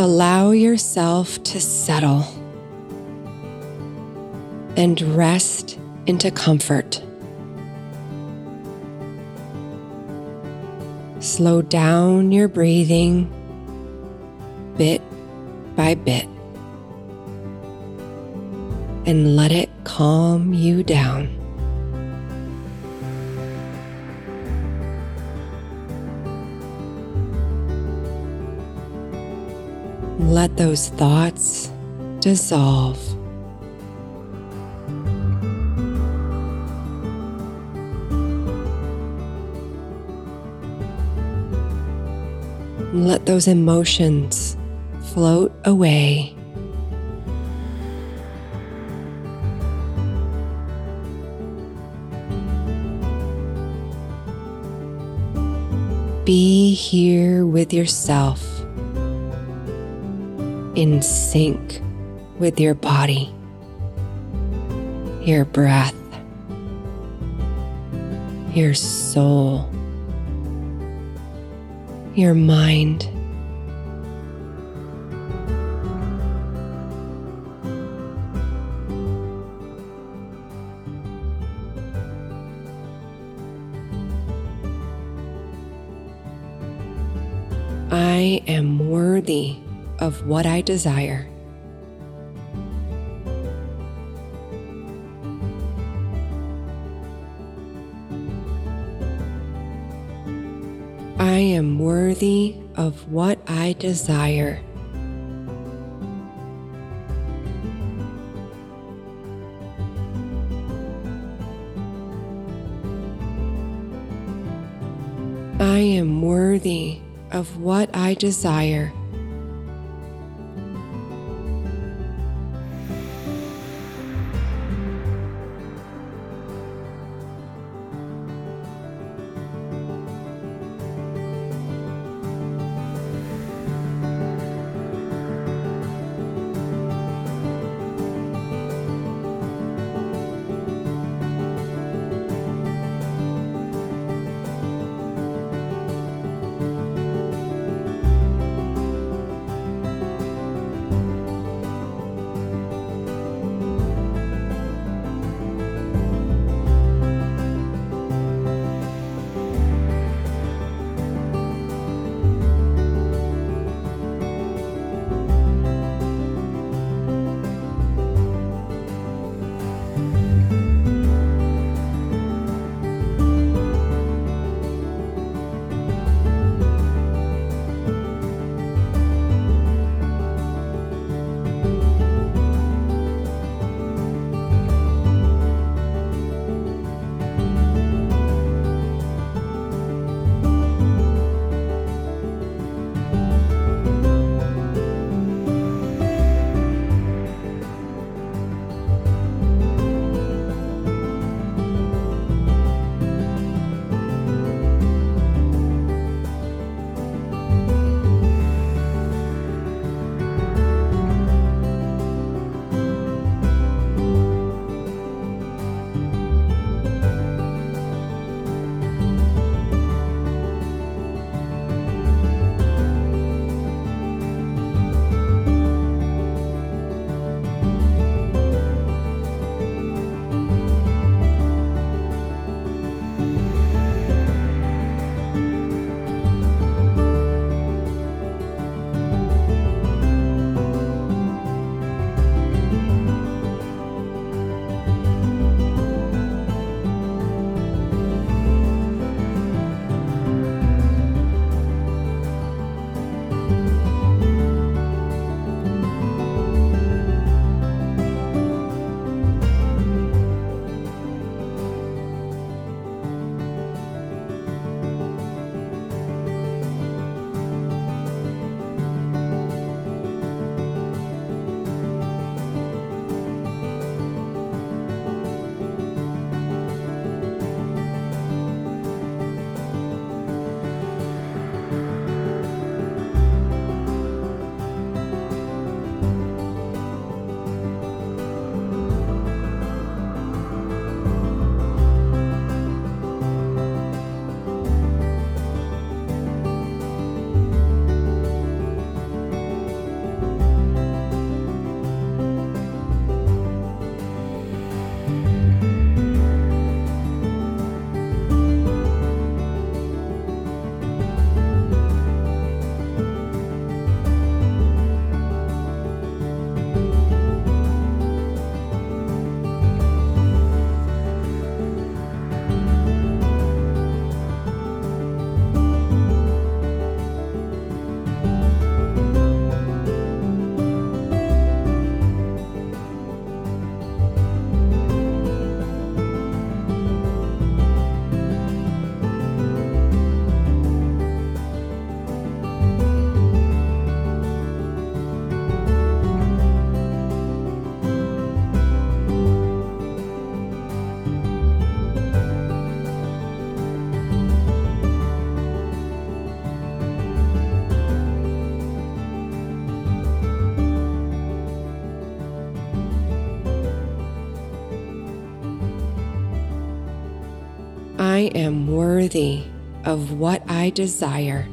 Allow yourself to settle and rest into comfort. Slow down your breathing bit by bit and let it calm you down. Let those thoughts dissolve. Let those emotions float away. Be here with yourself in sync with your body, your breath, your soul, your mind. I am worthy of what I desire. I am worthy of what I desire. I am worthy of what I desire. I am worthy of what I desire.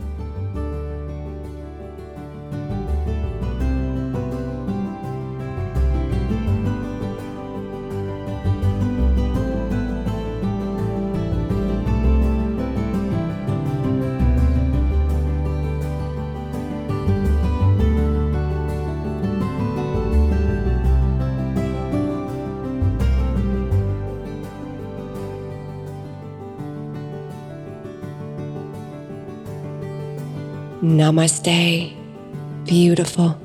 Namaste, beautiful.